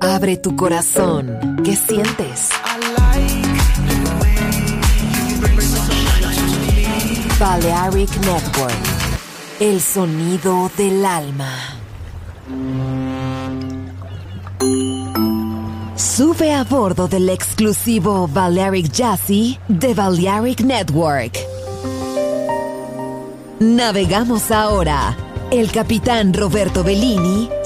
Abre tu corazón. ¿Qué sientes? Balearic Network. El sonido del alma. Sube a bordo del exclusivo Balearic Jazzy de Balearic Network. Navegamos ahora. El capitán Roberto Bellini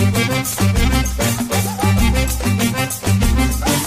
Thank you.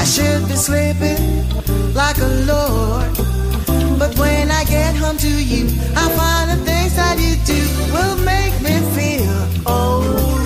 I should be sleeping like a lord. But when I get home to you, I find the things that you do will make me feel old.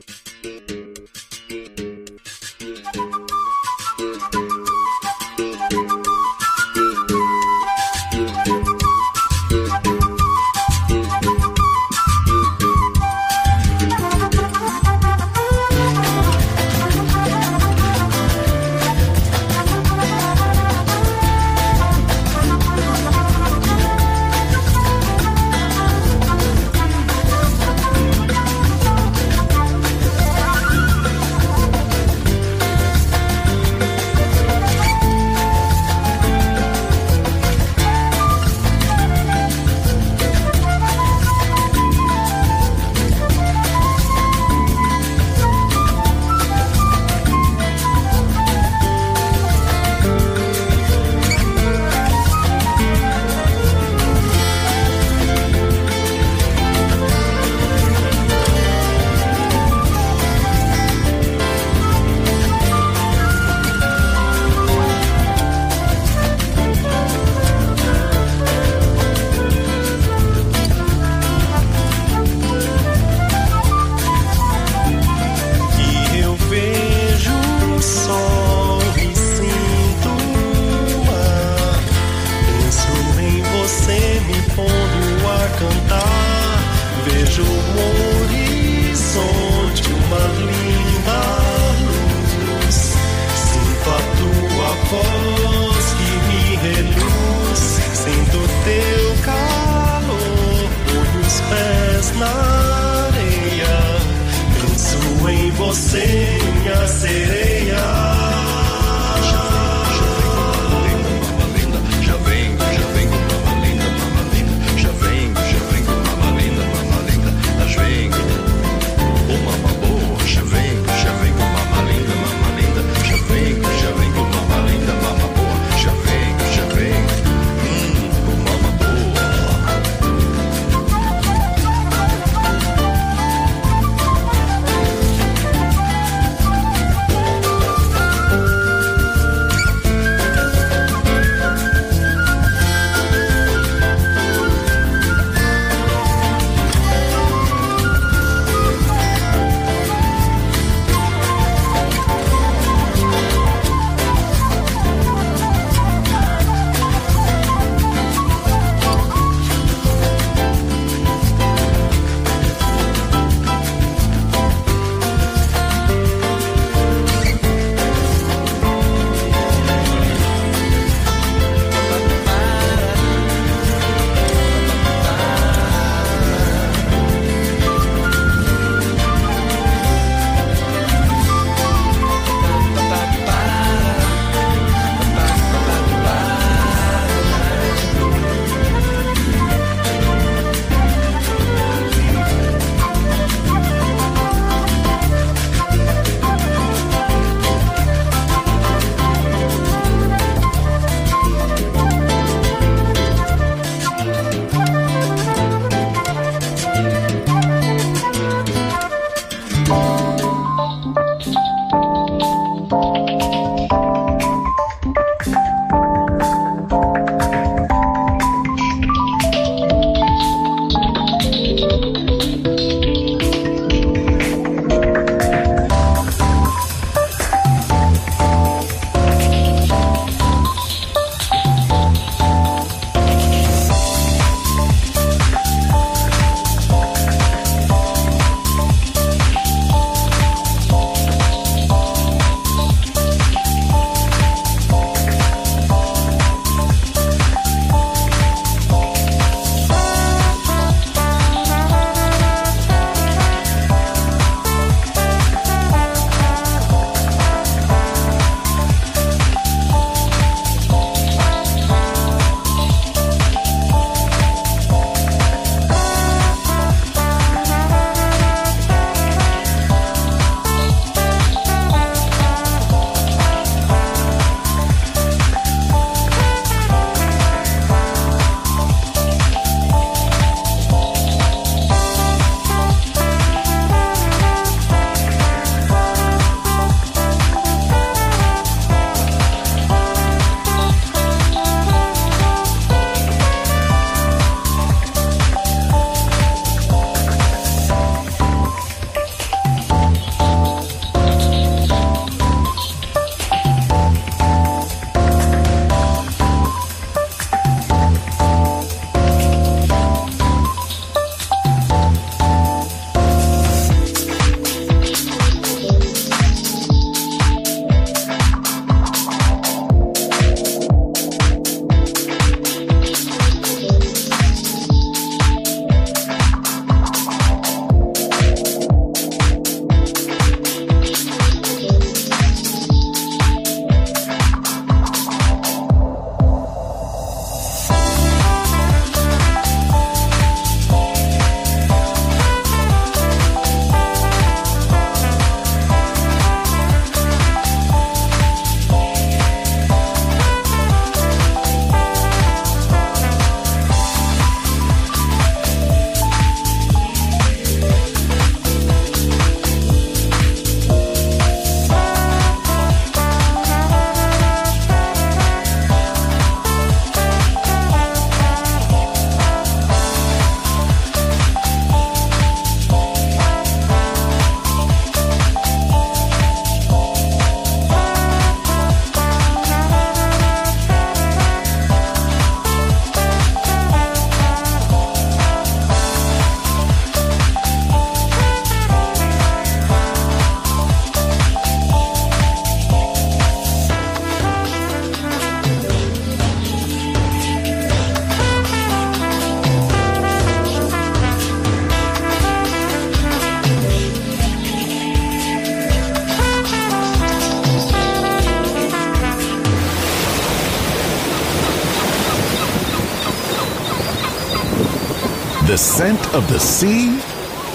of the sea,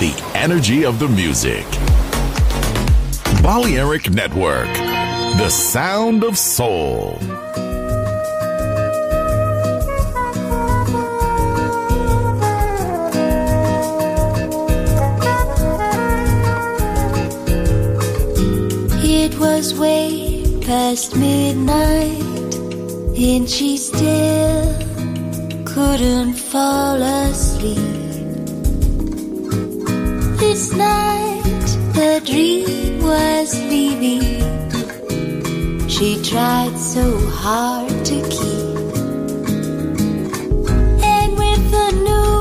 the energy of the music. Balearic Network, the sound of soul. It was way past midnight, and she still couldn't fall asleep this night the dream was leaving. She tried so hard to keep. And with the new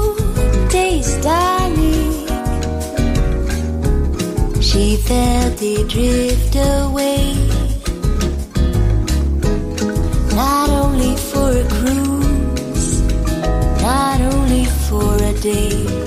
day's dawning, she felt it drift away. Not only for a cruise, not only for a day.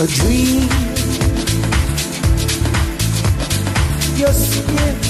a dream. Your skin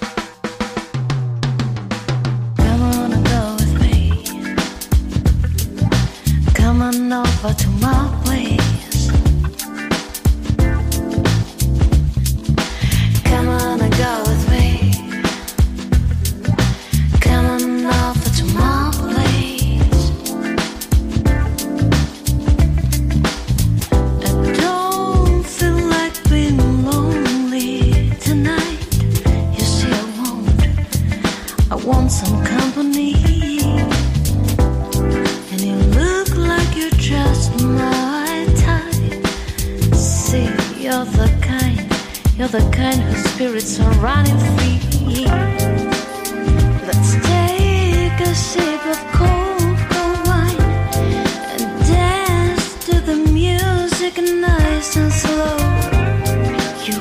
spirits are running free. Let's take a sip of cold, cold wine and dance to the music nice and slow. You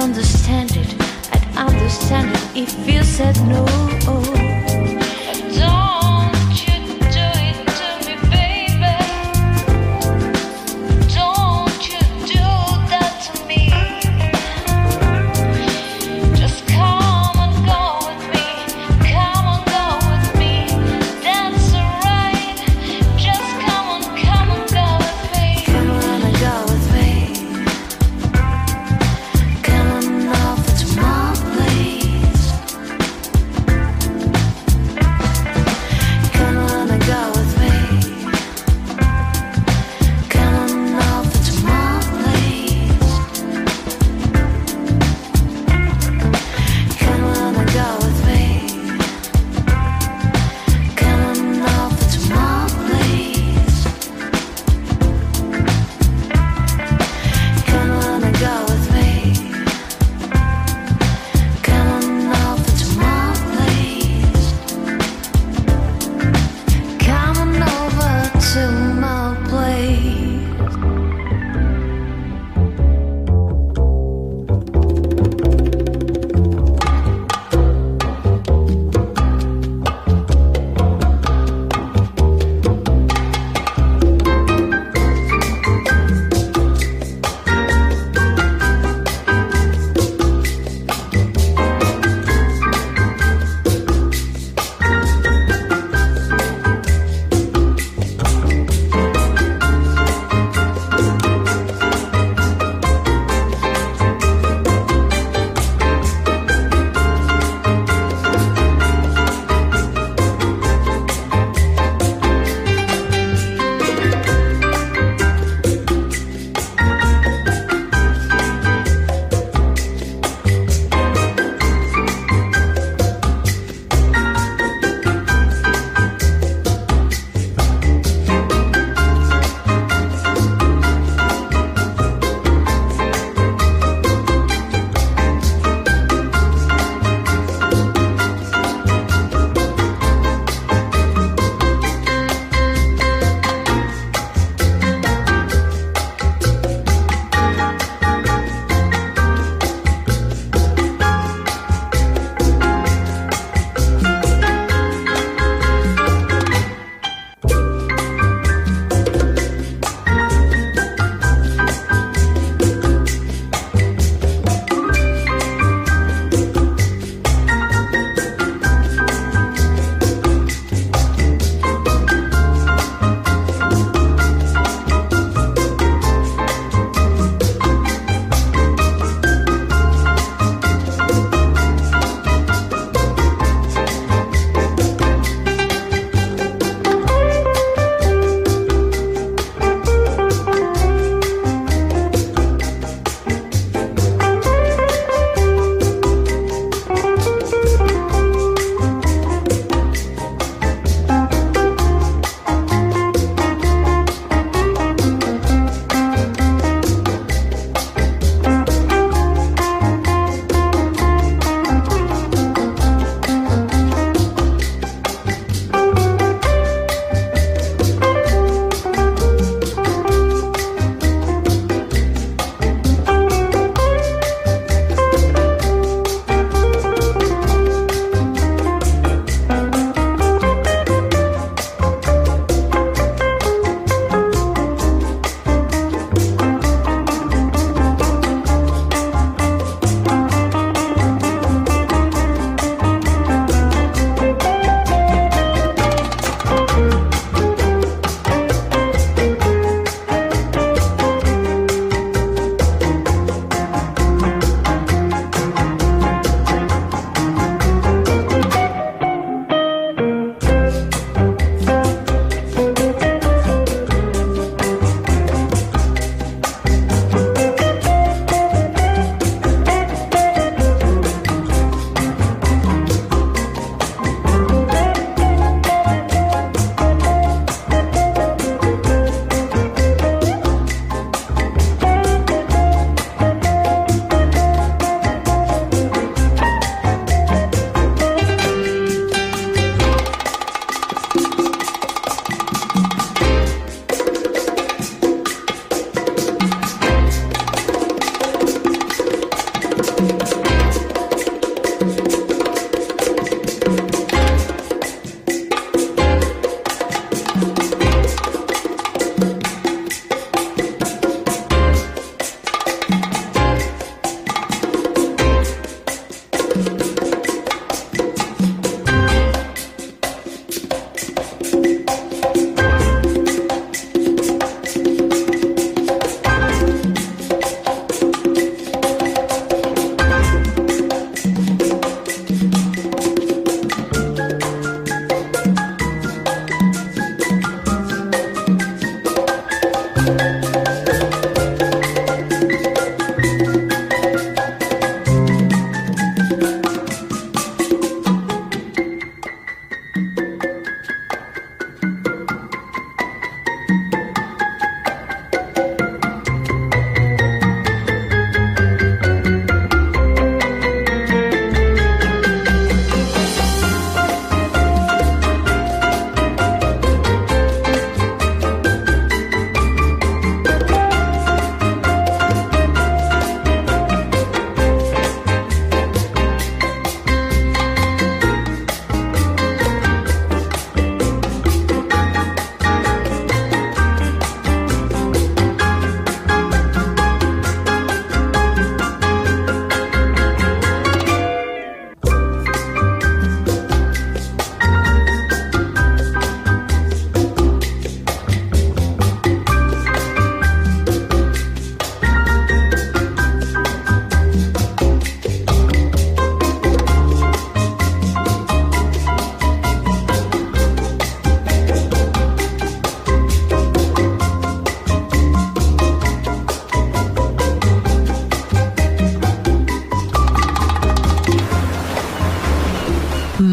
understand it, I'd understand it if you said no.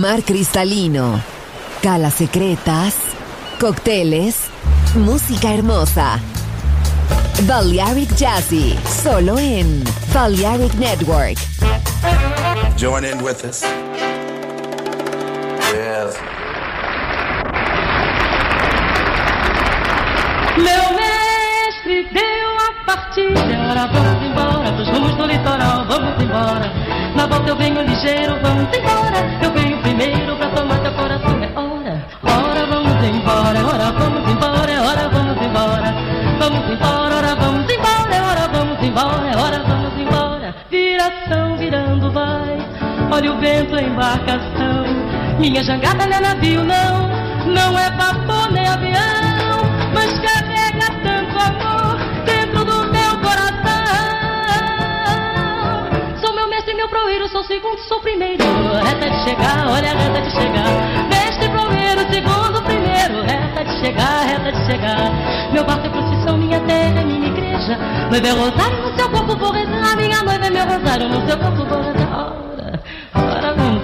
Mar cristalino, calas secretas, cócteles, música hermosa. Balearic Jazzy, solo en Balearic Network. Join in with us. Yes. Meu mestre deu a partida. Vamos embora pros rumos do litoral, vamos embora. Na volta eu venho ligeiro, vamos embora. Embarcação. Minha jangada não é navio, não. Não é vapor nem avião. Mas carrega tanto amor dentro do meu coração. Sou meu mestre, meu proeiro, sou segundo, sou primeiro. Reta de chegar, olha reta de chegar. Mestre, proeiro, segundo, primeiro. Reta de chegar, reta de chegar. Meu barco é procissão, minha terra é minha igreja. Noiva é rosário no seu corpo, vou rezar. Minha noiva é meu rosário no seu corpo, vou rezar.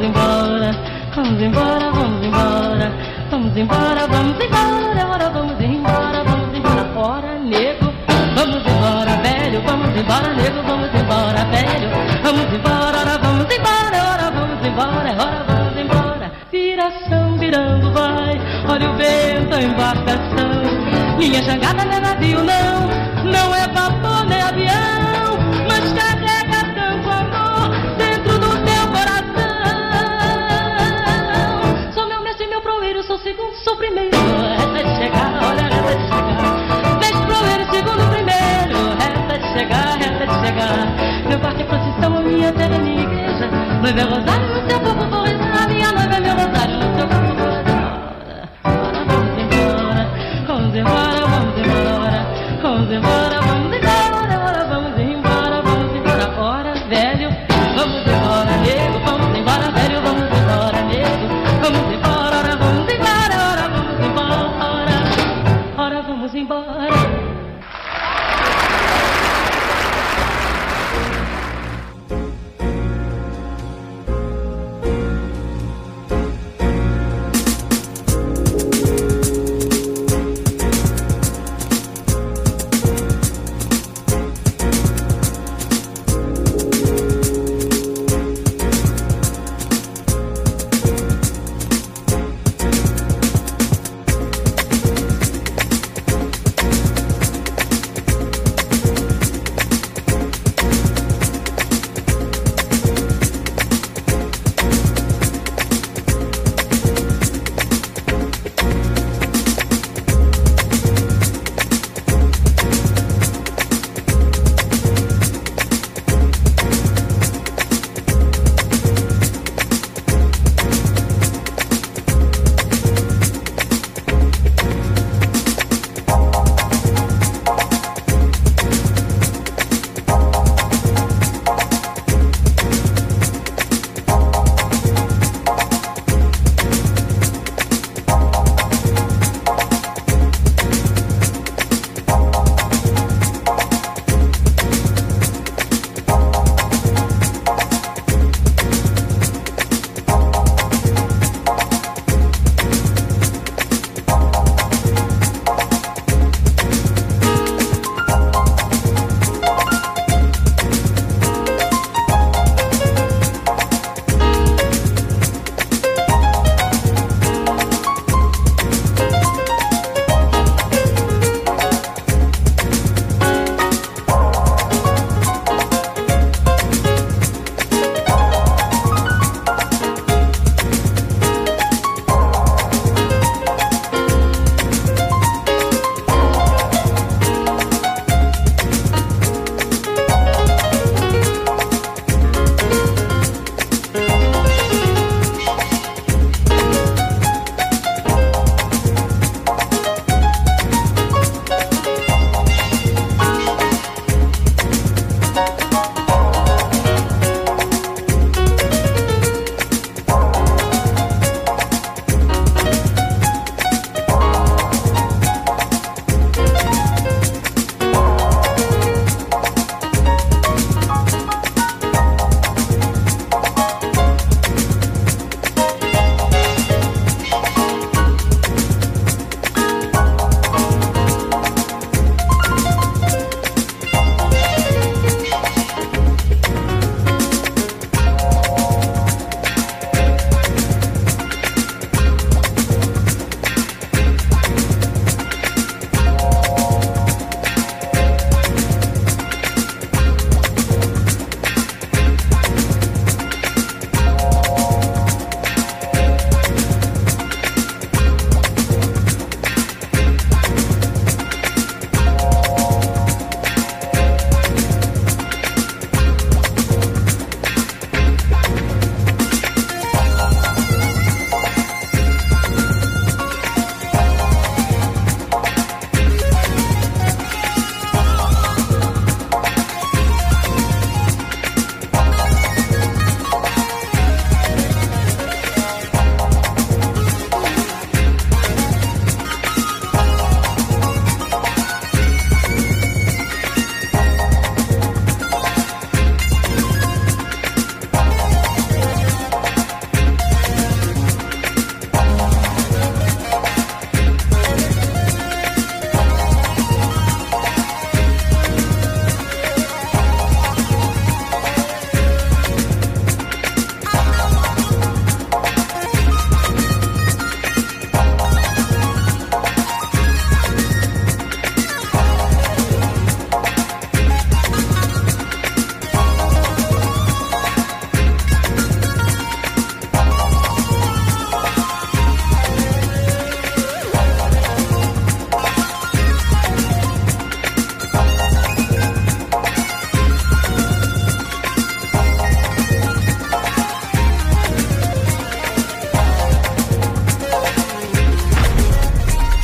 Embora. Vamos embora, vamos embora. Vamos embora, vamos embora. Ora, vamos embora, vamos embora. Ora, nego. Vamos embora, velho. Vamos embora, nego. Vamos embora, velho. Vamos embora, ora, vamos embora. Ora, vamos embora, ora, vamos embora. Viração virando vai. Olha o vento, a embarcação. Minha jangada não é navio, não. Igreja. Noiva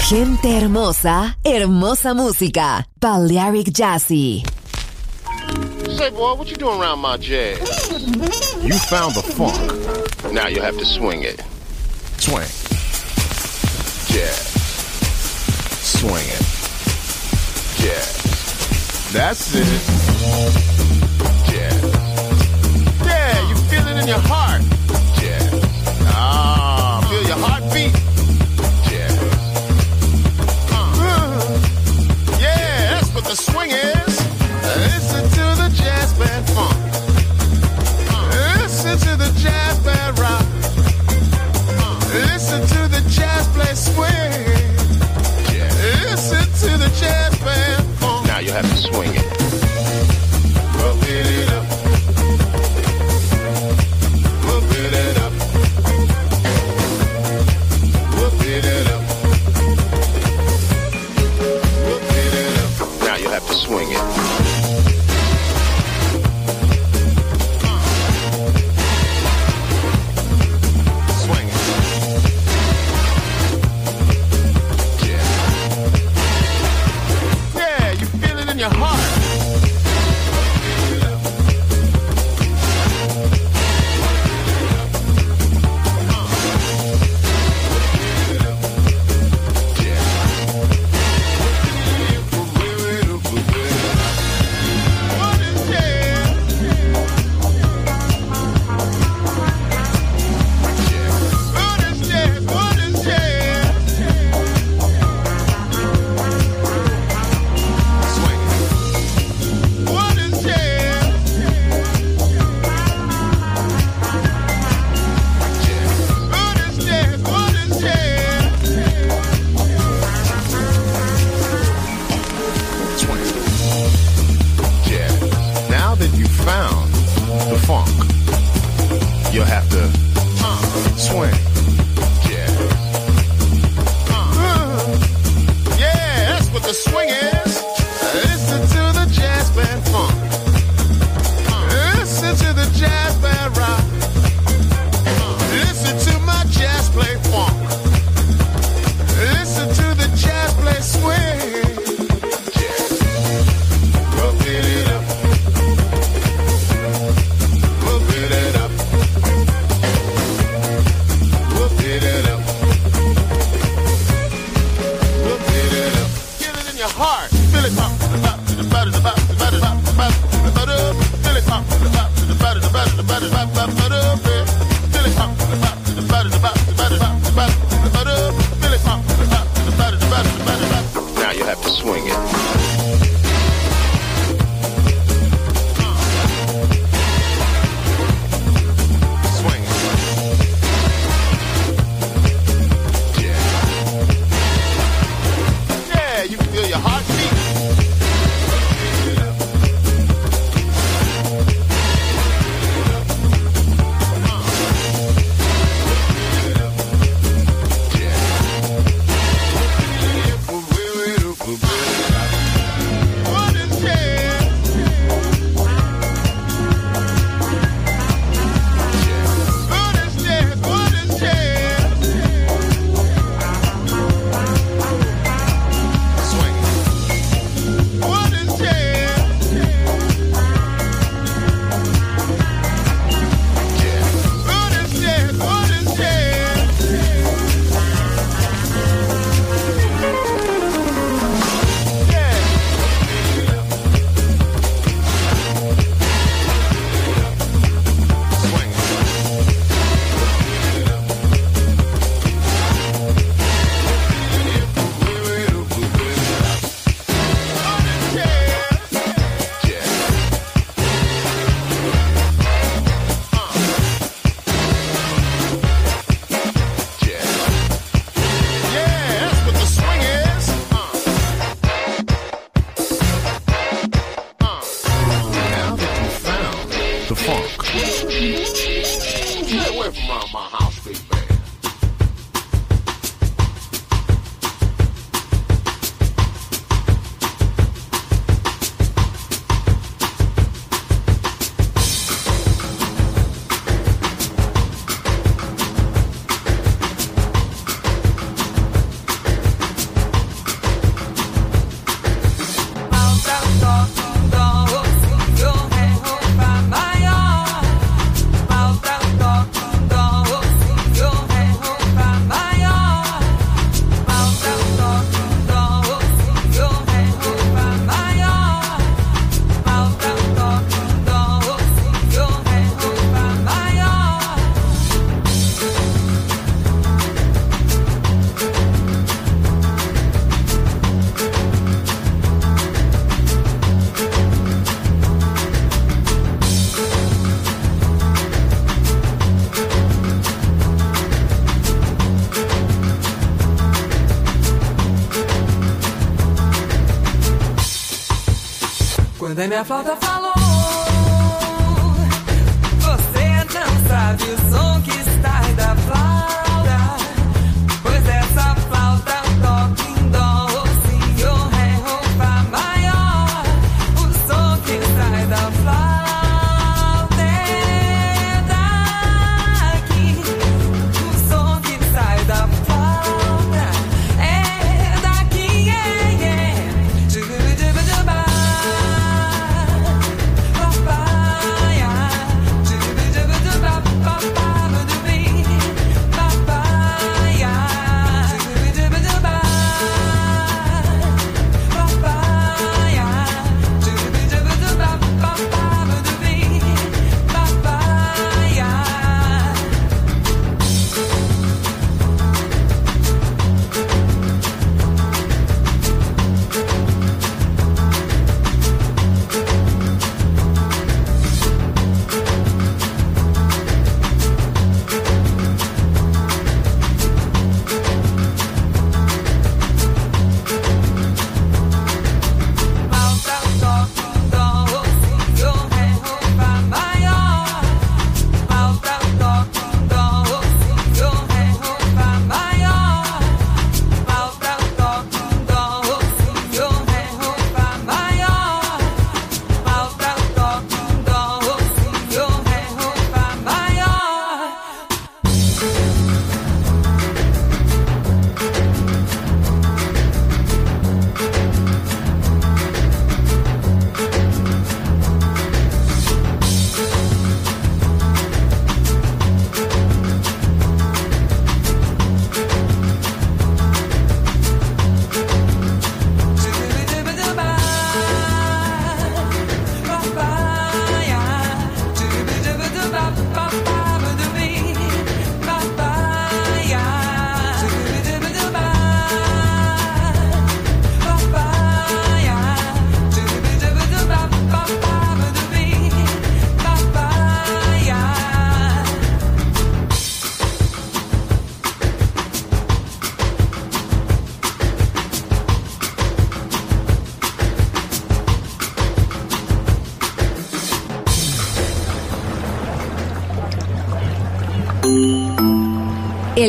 Gente hermosa, hermosa música. Balearic Jazzy. Say, boy, what you doing around my jazz? You found the funk. Now you have to swing it. Swing. Jazz. Swing it. Jazz. That's it. Jazz. Yeah, you feel it in your heart. I'm a Father.